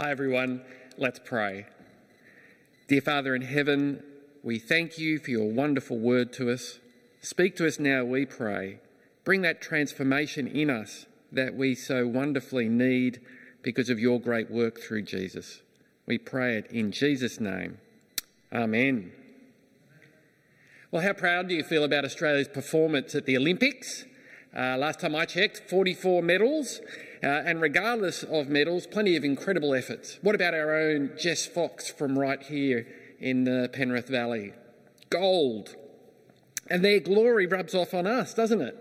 Hi, everyone. Let's pray. Dear Father in heaven, we thank you for your wonderful word to us. Speak to us now, we pray. Bring that transformation in us that we so wonderfully need because of your great work through Jesus. We pray it in Jesus' name. Amen. Well, how proud do you feel about Australia's performance at the Olympics? Uh, last time I checked, 44 medals. Uh, and regardless of medals, plenty of incredible efforts. What about our own Jess Fox from right here in the Penrith Valley? Gold. And their glory rubs off on us, doesn't it?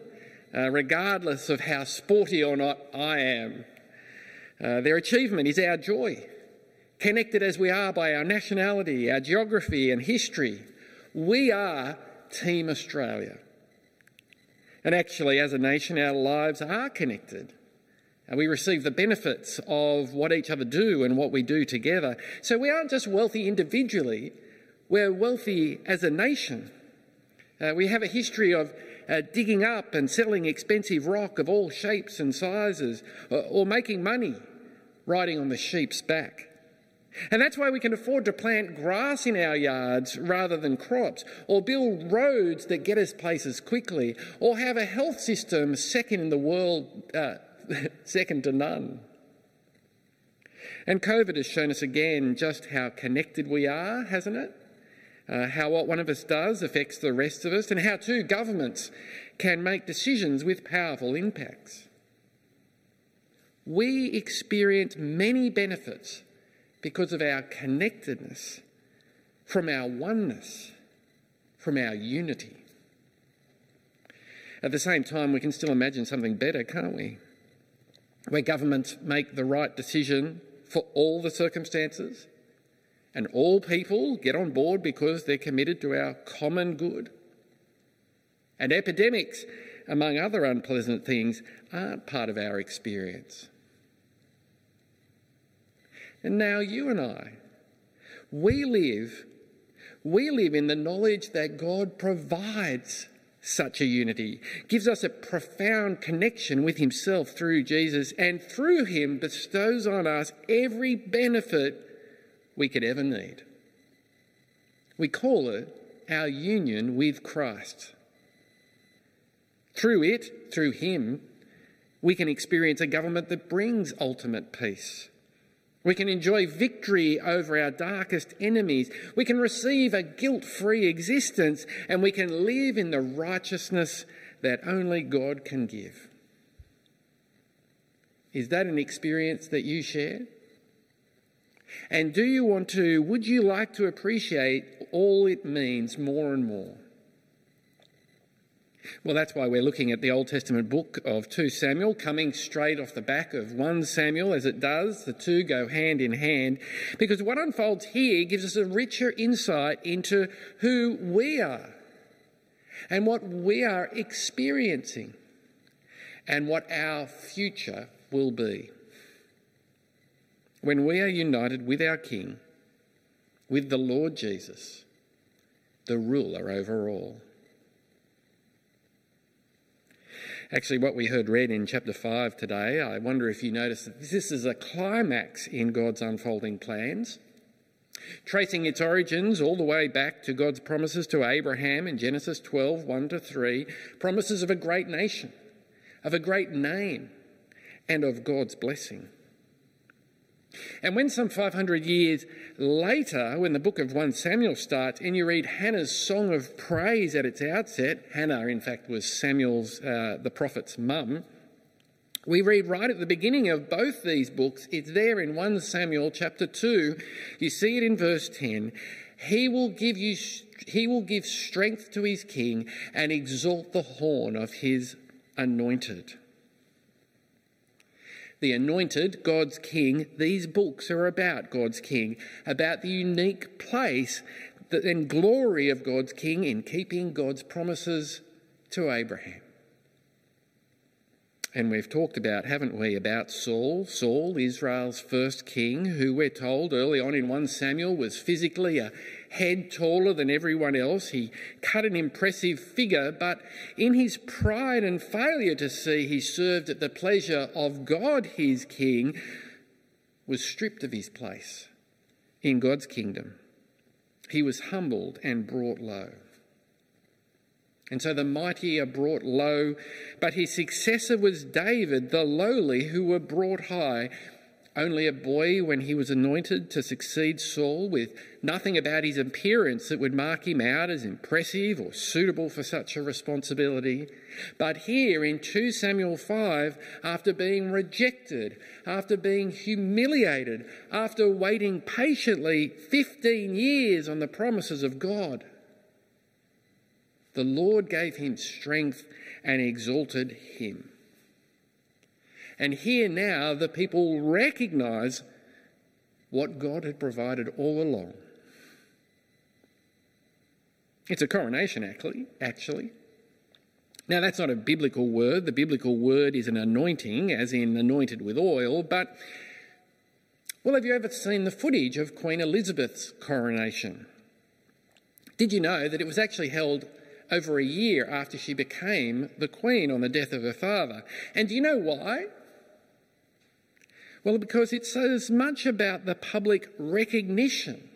Uh, regardless of how sporty or not I am. Uh, their achievement is our joy. Connected as we are by our nationality, our geography, and history, we are Team Australia. And actually, as a nation, our lives are connected. And we receive the benefits of what each other do and what we do together. So we aren't just wealthy individually, we're wealthy as a nation. Uh, we have a history of uh, digging up and selling expensive rock of all shapes and sizes, or, or making money riding on the sheep's back. And that's why we can afford to plant grass in our yards rather than crops, or build roads that get us places quickly, or have a health system second in the world, uh, second to none. And COVID has shown us again just how connected we are, hasn't it? Uh, how what one of us does affects the rest of us, and how too governments can make decisions with powerful impacts. We experience many benefits because of our connectedness, from our oneness, from our unity. At the same time, we can still imagine something better, can't we? where governments make the right decision for all the circumstances and all people get on board because they're committed to our common good. And epidemics, among other unpleasant things, aren't part of our experience. And now you and I, we live, we live in the knowledge that God provides such a unity, gives us a profound connection with Himself through Jesus, and through Him bestows on us every benefit we could ever need. We call it our union with Christ. Through it, through Him, we can experience a government that brings ultimate peace we can enjoy victory over our darkest enemies. We can receive a guilt free existence and we can live in the righteousness that only God can give. Is that an experience that you share? And do you want to, would you like to appreciate all it means more and more? Well, that's why we're looking at the Old Testament book of 2 Samuel, coming straight off the back of 1 Samuel as it does. The two go hand in hand because what unfolds here gives us a richer insight into who we are and what we are experiencing and what our future will be. When we are united with our King, with the Lord Jesus, the ruler over all. Actually, what we heard read in chapter 5 today, I wonder if you notice that this is a climax in God's unfolding plans. Tracing its origins all the way back to God's promises to Abraham in Genesis 12 1 to 3, promises of a great nation, of a great name, and of God's blessing. And when some 500 years later, when the book of 1 Samuel starts, and you read Hannah's song of praise at its outset, Hannah, in fact, was Samuel's, uh, the prophet's mum. We read right at the beginning of both these books, it's there in 1 Samuel chapter 2. You see it in verse 10. He will give you he will give strength to his king and exalt the horn of his anointed the anointed, God's king. These books are about God's king, about the unique place and glory of God's king in keeping God's promises to Abraham. And we've talked about, haven't we, about Saul, Saul, Israel's first king, who we're told early on in 1 Samuel was physically a head taller than everyone else. He cut an impressive figure, but in his pride and failure to see he served at the pleasure of God, his king, was stripped of his place in God's kingdom. He was humbled and brought low. And so the mighty are brought low, but his successor was David, the lowly, who were brought high. Only a boy when he was anointed to succeed Saul, with nothing about his appearance that would mark him out as impressive or suitable for such a responsibility. But here in 2 Samuel 5, after being rejected, after being humiliated, after waiting patiently 15 years on the promises of God, the Lord gave him strength and exalted him. And here now the people recognize what God had provided all along. It's a coronation, actually. actually. Now, that's not a biblical word. The biblical word is an anointing, as in anointed with oil. But, well, have you ever seen the footage of Queen Elizabeth's coronation? Did you know that it was actually held over a year after she became the queen on the death of her father. And do you know why? Well, because it's as much about the public recognition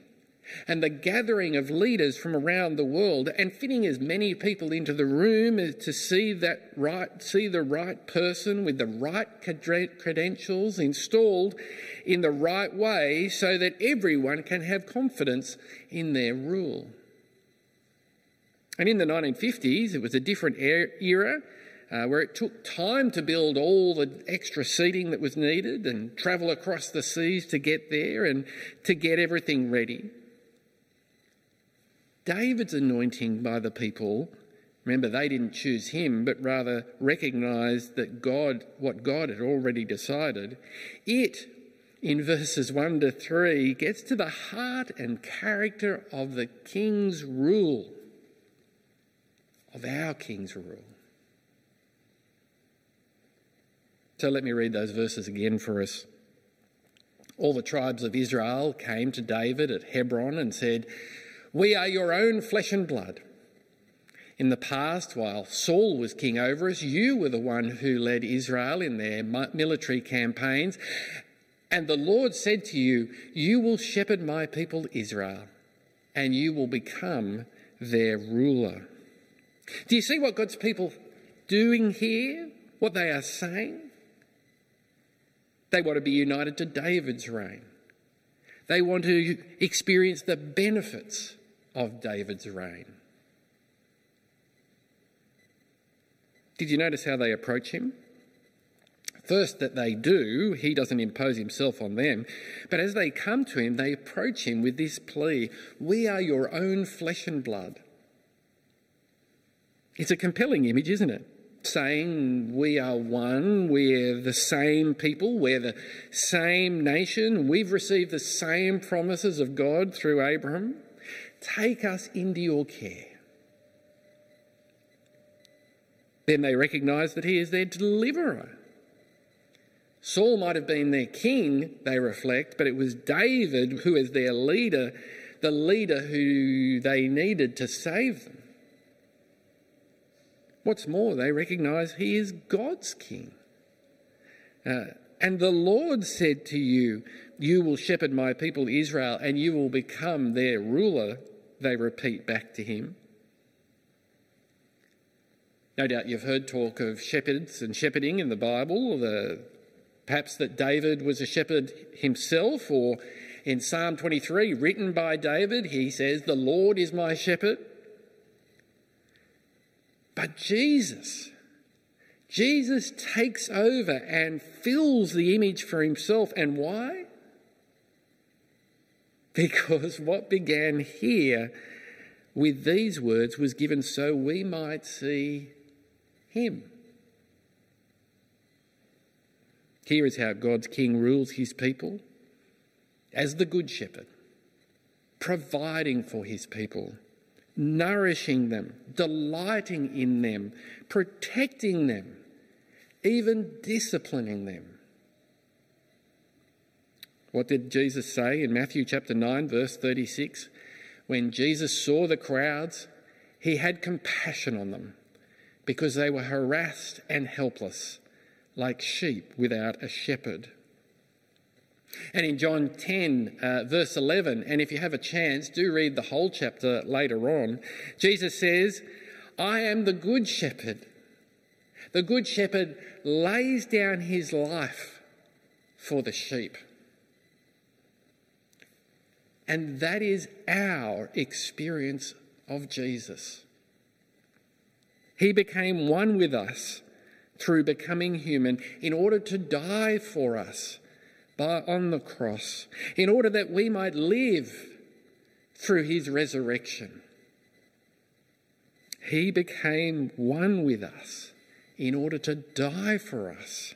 and the gathering of leaders from around the world and fitting as many people into the room as to see that right see the right person with the right credentials installed in the right way so that everyone can have confidence in their rule. And in the 1950s, it was a different era uh, where it took time to build all the extra seating that was needed and travel across the seas to get there and to get everything ready. David's anointing by the people, remember, they didn't choose him, but rather recognised that God, what God had already decided, it, in verses 1 to 3, gets to the heart and character of the king's rule of our King's rule. So let me read those verses again for us. All the tribes of Israel came to David at Hebron and said, We are your own flesh and blood. In the past, while Saul was king over us, you were the one who led Israel in their military campaigns. And the Lord said to you, You will shepherd my people Israel, and you will become their ruler. Do you see what God's people doing here? What they are saying? They want to be united to David's reign. They want to experience the benefits of David's reign. Did you notice how they approach him? First, that they do, he doesn't impose himself on them, but as they come to him, they approach him with this plea We are your own flesh and blood. It's a compelling image, isn't it? Saying we are one, we're the same people, we're the same nation, we've received the same promises of God through Abraham. Take us into your care. Then they recognise that he is their deliverer. Saul might have been their king, they reflect, but it was David who, as their leader, the leader who they needed to save them. What's more, they recognize he is God's king. Uh, and the Lord said to you, You will shepherd my people Israel, and you will become their ruler, they repeat back to him. No doubt you've heard talk of shepherds and shepherding in the Bible, the, perhaps that David was a shepherd himself, or in Psalm 23, written by David, he says, The Lord is my shepherd. But Jesus, Jesus takes over and fills the image for himself. And why? Because what began here with these words was given so we might see him. Here is how God's King rules his people as the Good Shepherd, providing for his people nourishing them, delighting in them, protecting them, even disciplining them. What did Jesus say in Matthew chapter 9, verse 36? When Jesus saw the crowds, he had compassion on them because they were harassed and helpless, like sheep without a shepherd. And in John 10, uh, verse 11, and if you have a chance, do read the whole chapter later on, Jesus says, I am the good shepherd. The good shepherd lays down his life for the sheep. And that is our experience of Jesus. He became one with us through becoming human in order to die for us on the cross, in order that we might live through his resurrection. He became one with us in order to die for us,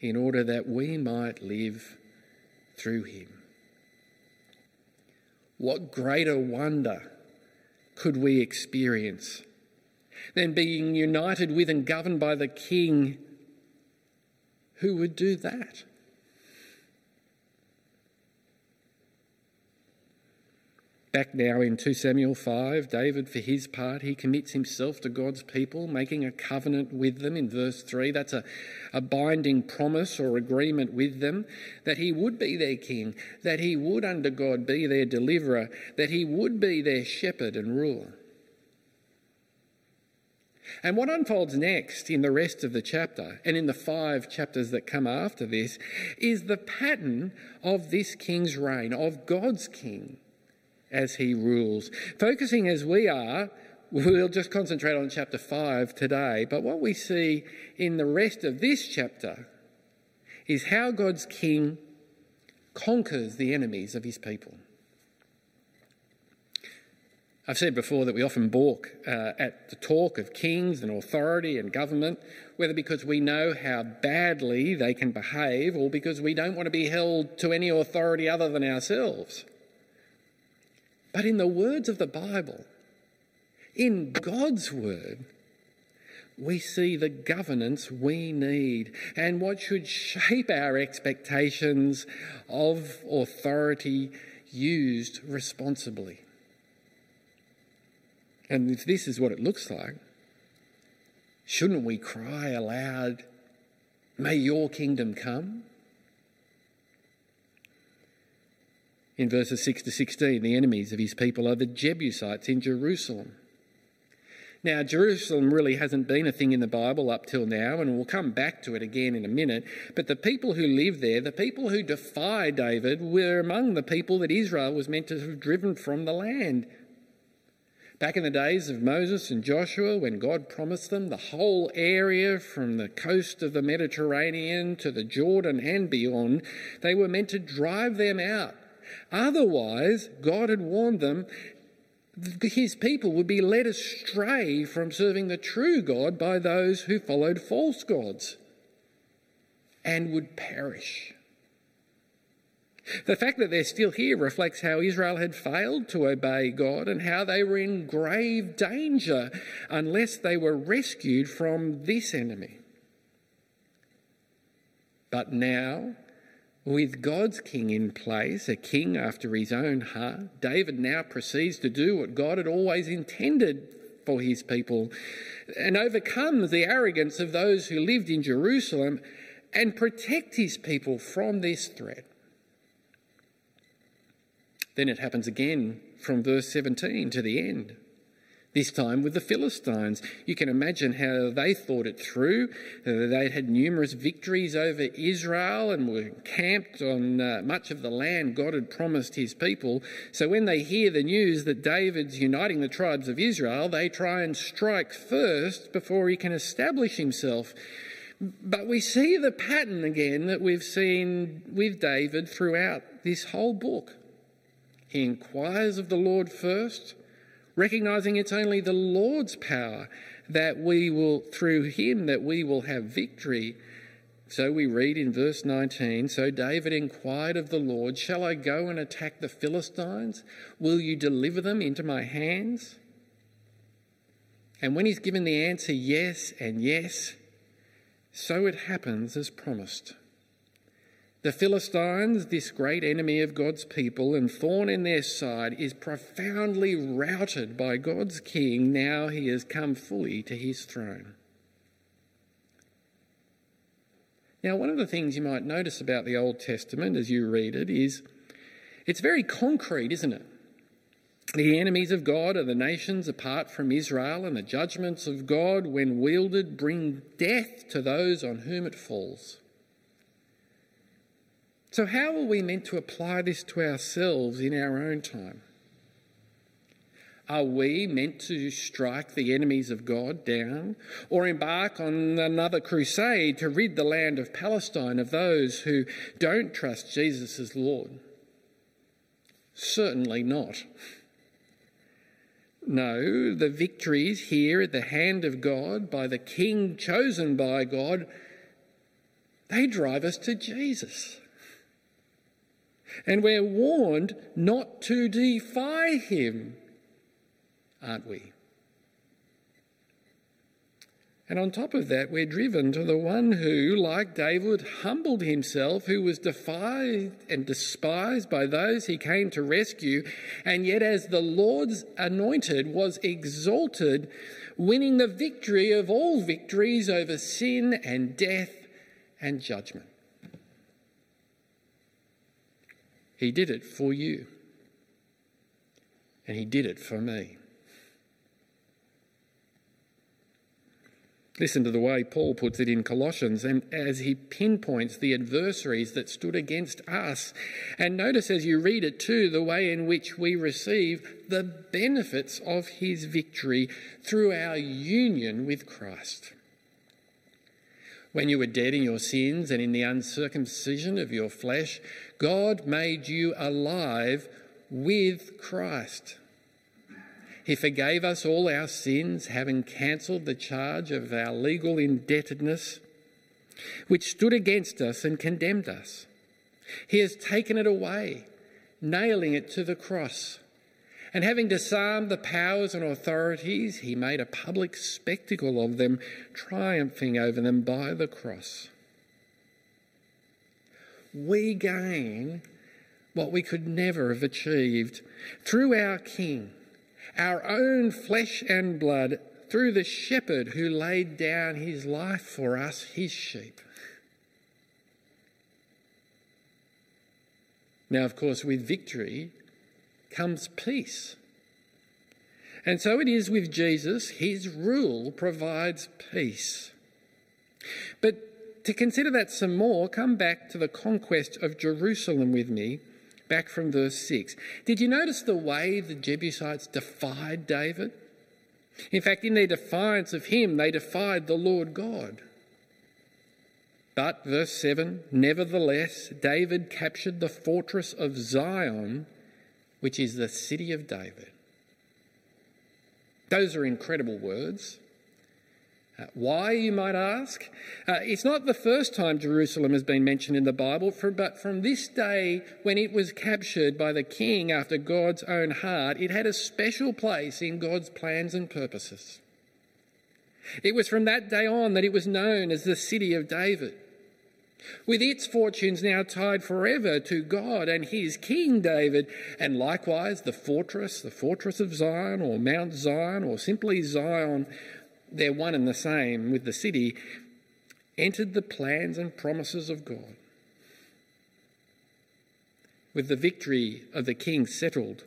in order that we might live through him. What greater wonder could we experience than being united with and governed by the King who would do that? Back now in 2 Samuel 5, David, for his part, he commits himself to God's people, making a covenant with them in verse 3. That's a, a binding promise or agreement with them that he would be their king, that he would, under God, be their deliverer, that he would be their shepherd and ruler. And what unfolds next in the rest of the chapter and in the five chapters that come after this is the pattern of this king's reign, of God's king as he rules. Focusing as we are, we'll just concentrate on chapter 5 today, but what we see in the rest of this chapter is how God's king conquers the enemies of his people. I've said before that we often balk uh, at the talk of kings and authority and government, whether because we know how badly they can behave or because we don't want to be held to any authority other than ourselves. But in the words of the Bible, in God's word, we see the governance we need and what should shape our expectations of authority used responsibly. And if this is what it looks like, shouldn't we cry aloud, May your kingdom come? In verses 6 to 16, the enemies of his people are the Jebusites in Jerusalem. Now, Jerusalem really hasn't been a thing in the Bible up till now, and we'll come back to it again in a minute. But the people who live there, the people who defy David, were among the people that Israel was meant to have driven from the land. Back in the days of Moses and Joshua, when God promised them the whole area from the coast of the Mediterranean to the Jordan and beyond, they were meant to drive them out Otherwise, God had warned them his people would be led astray from serving the true God by those who followed false gods and would perish. The fact that they're still here reflects how Israel had failed to obey God and how they were in grave danger unless they were rescued from this enemy. But now, with God's king in place, a king after his own heart, David now proceeds to do what God had always intended for his people and overcomes the arrogance of those who lived in Jerusalem and protect his people from this threat. Then it happens again from verse 17 to the end this time with the Philistines. You can imagine how they thought it through. Uh, they'd had numerous victories over Israel and were camped on uh, much of the land God had promised his people. So when they hear the news that David's uniting the tribes of Israel, they try and strike first before he can establish himself. But we see the pattern again that we've seen with David throughout this whole book. He inquires of the Lord first recognizing it's only the Lord's power that we will, through him, that we will have victory. So we read in verse 19 So David inquired of the Lord, Shall I go and attack the Philistines? Will you deliver them into my hands? And when he's given the answer yes and yes, so it happens as promised. The Philistines, this great enemy of God's people and thorn in their side, is profoundly routed by God's king now he has come fully to his throne. Now, one of the things you might notice about the Old Testament as you read it is it's very concrete, isn't it? The enemies of God are the nations apart from Israel, and the judgments of God, when wielded, bring death to those on whom it falls. So, how are we meant to apply this to ourselves in our own time? Are we meant to strike the enemies of God down or embark on another crusade to rid the land of Palestine of those who don't trust Jesus as Lord? Certainly not. No, the victories here at the hand of God by the King chosen by God, they drive us to Jesus. And we're warned not to defy him, aren't we? And on top of that, we're driven to the one who, like David, humbled himself, who was defied and despised by those he came to rescue, and yet, as the Lord's anointed, was exalted, winning the victory of all victories over sin and death and judgment. He did it for you. And He did it for me. Listen to the way Paul puts it in Colossians, and as he pinpoints the adversaries that stood against us. And notice as you read it too, the way in which we receive the benefits of his victory through our union with Christ. When you were dead in your sins and in the uncircumcision of your flesh, God made you alive with Christ. He forgave us all our sins, having cancelled the charge of our legal indebtedness, which stood against us and condemned us. He has taken it away, nailing it to the cross. And having disarmed the powers and authorities, he made a public spectacle of them, triumphing over them by the cross we gain what we could never have achieved through our King, our own flesh and blood, through the shepherd who laid down his life for us, his sheep. Now, of course, with victory comes peace. And so it is with Jesus, his rule provides peace. But to consider that some more, come back to the conquest of Jerusalem with me, back from verse 6. Did you notice the way the Jebusites defied David? In fact, in their defiance of him, they defied the Lord God. But, verse 7, nevertheless, David captured the fortress of Zion, which is the city of David. Those are incredible words. Uh, why, you might ask? Uh, it's not the first time Jerusalem has been mentioned in the Bible, but from this day when it was captured by the king after God's own heart, it had a special place in God's plans and purposes. It was from that day on that it was known as the City of David. With its fortunes now tied forever to God and his King David, and likewise the fortress, the fortress of Zion, or Mount Zion, or simply Zion, they're one and the same with the city, entered the plans and promises of God. With the victory of the king settled,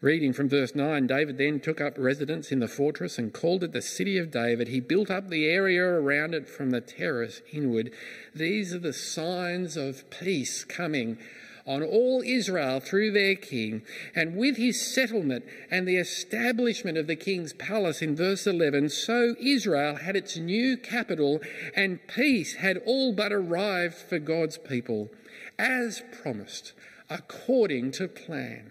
Reading from verse 9 David then took up residence in the fortress and called it the city of David. He built up the area around it from the terrace inward. These are the signs of peace coming on all Israel through their king, and with his settlement and the establishment of the king's palace in verse 11, so Israel had its new capital, and peace had all but arrived for God's people, as promised, according to plan.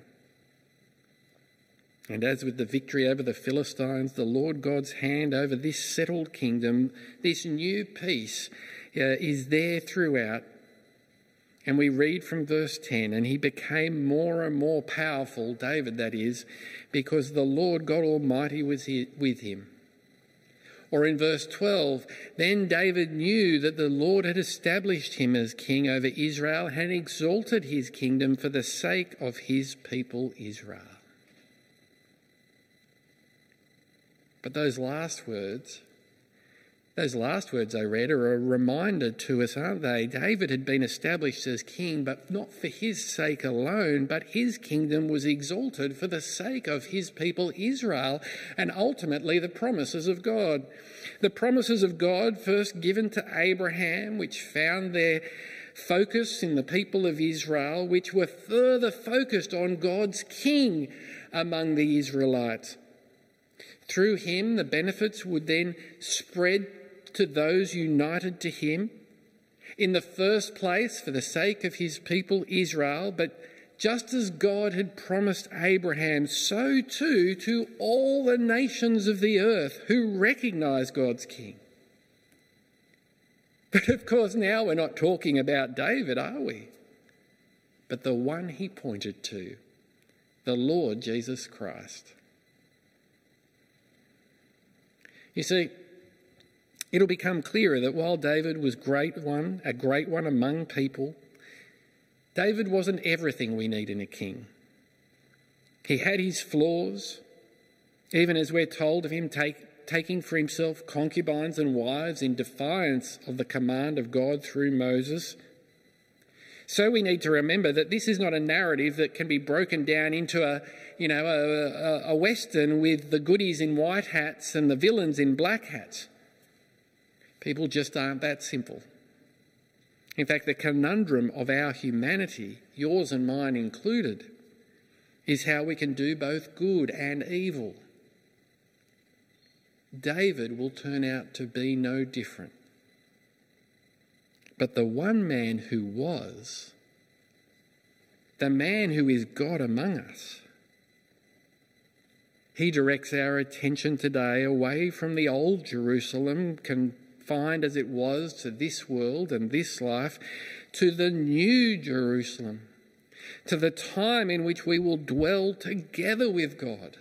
And as with the victory over the Philistines, the Lord God's hand over this settled kingdom, this new peace uh, is there throughout and we read from verse 10 and he became more and more powerful, David that is, because the Lord God Almighty was with him. Or in verse 12, then David knew that the Lord had established him as king over Israel and exalted his kingdom for the sake of his people Israel. But those last words, Those last words I read are a reminder to us, aren't they? David had been established as king, but not for his sake alone, but his kingdom was exalted for the sake of his people Israel and ultimately the promises of God. The promises of God, first given to Abraham, which found their focus in the people of Israel, which were further focused on God's king among the Israelites. Through him, the benefits would then spread to those united to him, in the first place for the sake of his people Israel, but just as God had promised Abraham, so too to all the nations of the earth who recognize God's king. But of course, now we're not talking about David, are we? But the one he pointed to, the Lord Jesus Christ. You see, it'll become clearer that while David was great one, a great one among people, David wasn't everything we need in a king. He had his flaws, even as we're told of him take, taking for himself concubines and wives in defiance of the command of God through Moses. So we need to remember that this is not a narrative that can be broken down into a, you know, a, a, a western with the goodies in white hats and the villains in black hats. People just aren't that simple. In fact, the conundrum of our humanity, yours and mine included, is how we can do both good and evil. David will turn out to be no different. But the one man who was, the man who is God among us, he directs our attention today away from the old Jerusalem, confined as it was to this world and this life, to the new Jerusalem, to the time in which we will dwell together with God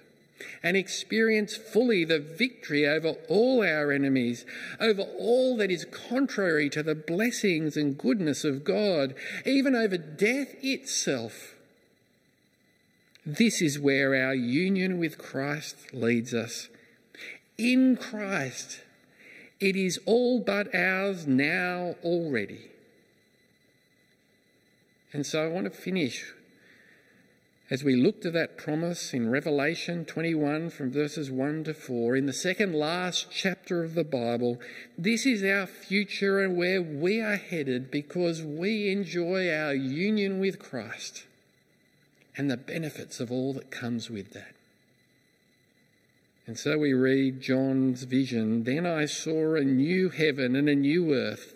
and experience fully the victory over all our enemies, over all that is contrary to the blessings and goodness of God, even over death itself. This is where our union with Christ leads us. In Christ, it is all but ours now already. And so I want to finish as we look to that promise in Revelation 21 from verses 1 to 4, in the second last chapter of the Bible, this is our future and where we are headed because we enjoy our union with Christ and the benefits of all that comes with that. And so we read John's vision Then I saw a new heaven and a new earth.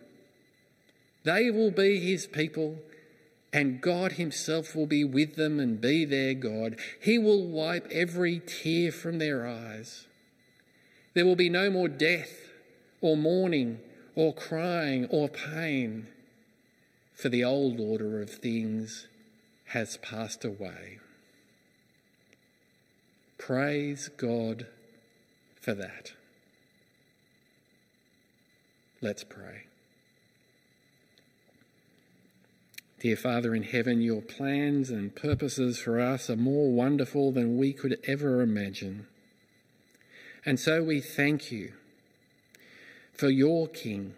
They will be his people, and God himself will be with them and be their God. He will wipe every tear from their eyes. There will be no more death, or mourning, or crying, or pain, for the old order of things has passed away. Praise God for that. Let's pray. Dear Father in heaven, your plans and purposes for us are more wonderful than we could ever imagine. And so we thank you for your King,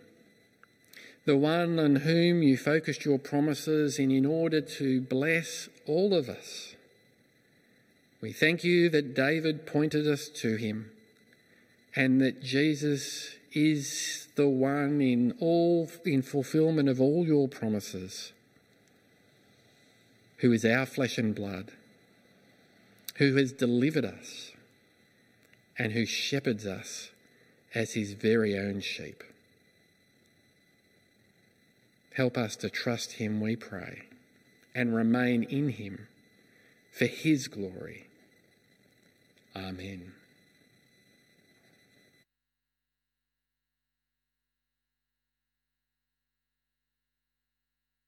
the one on whom you focused your promises in, in order to bless all of us. We thank you that David pointed us to him and that Jesus is the one in all in fulfillment of all your promises who is our flesh and blood, who has delivered us, and who shepherds us as his very own sheep. Help us to trust him, we pray, and remain in him for his glory. Amen.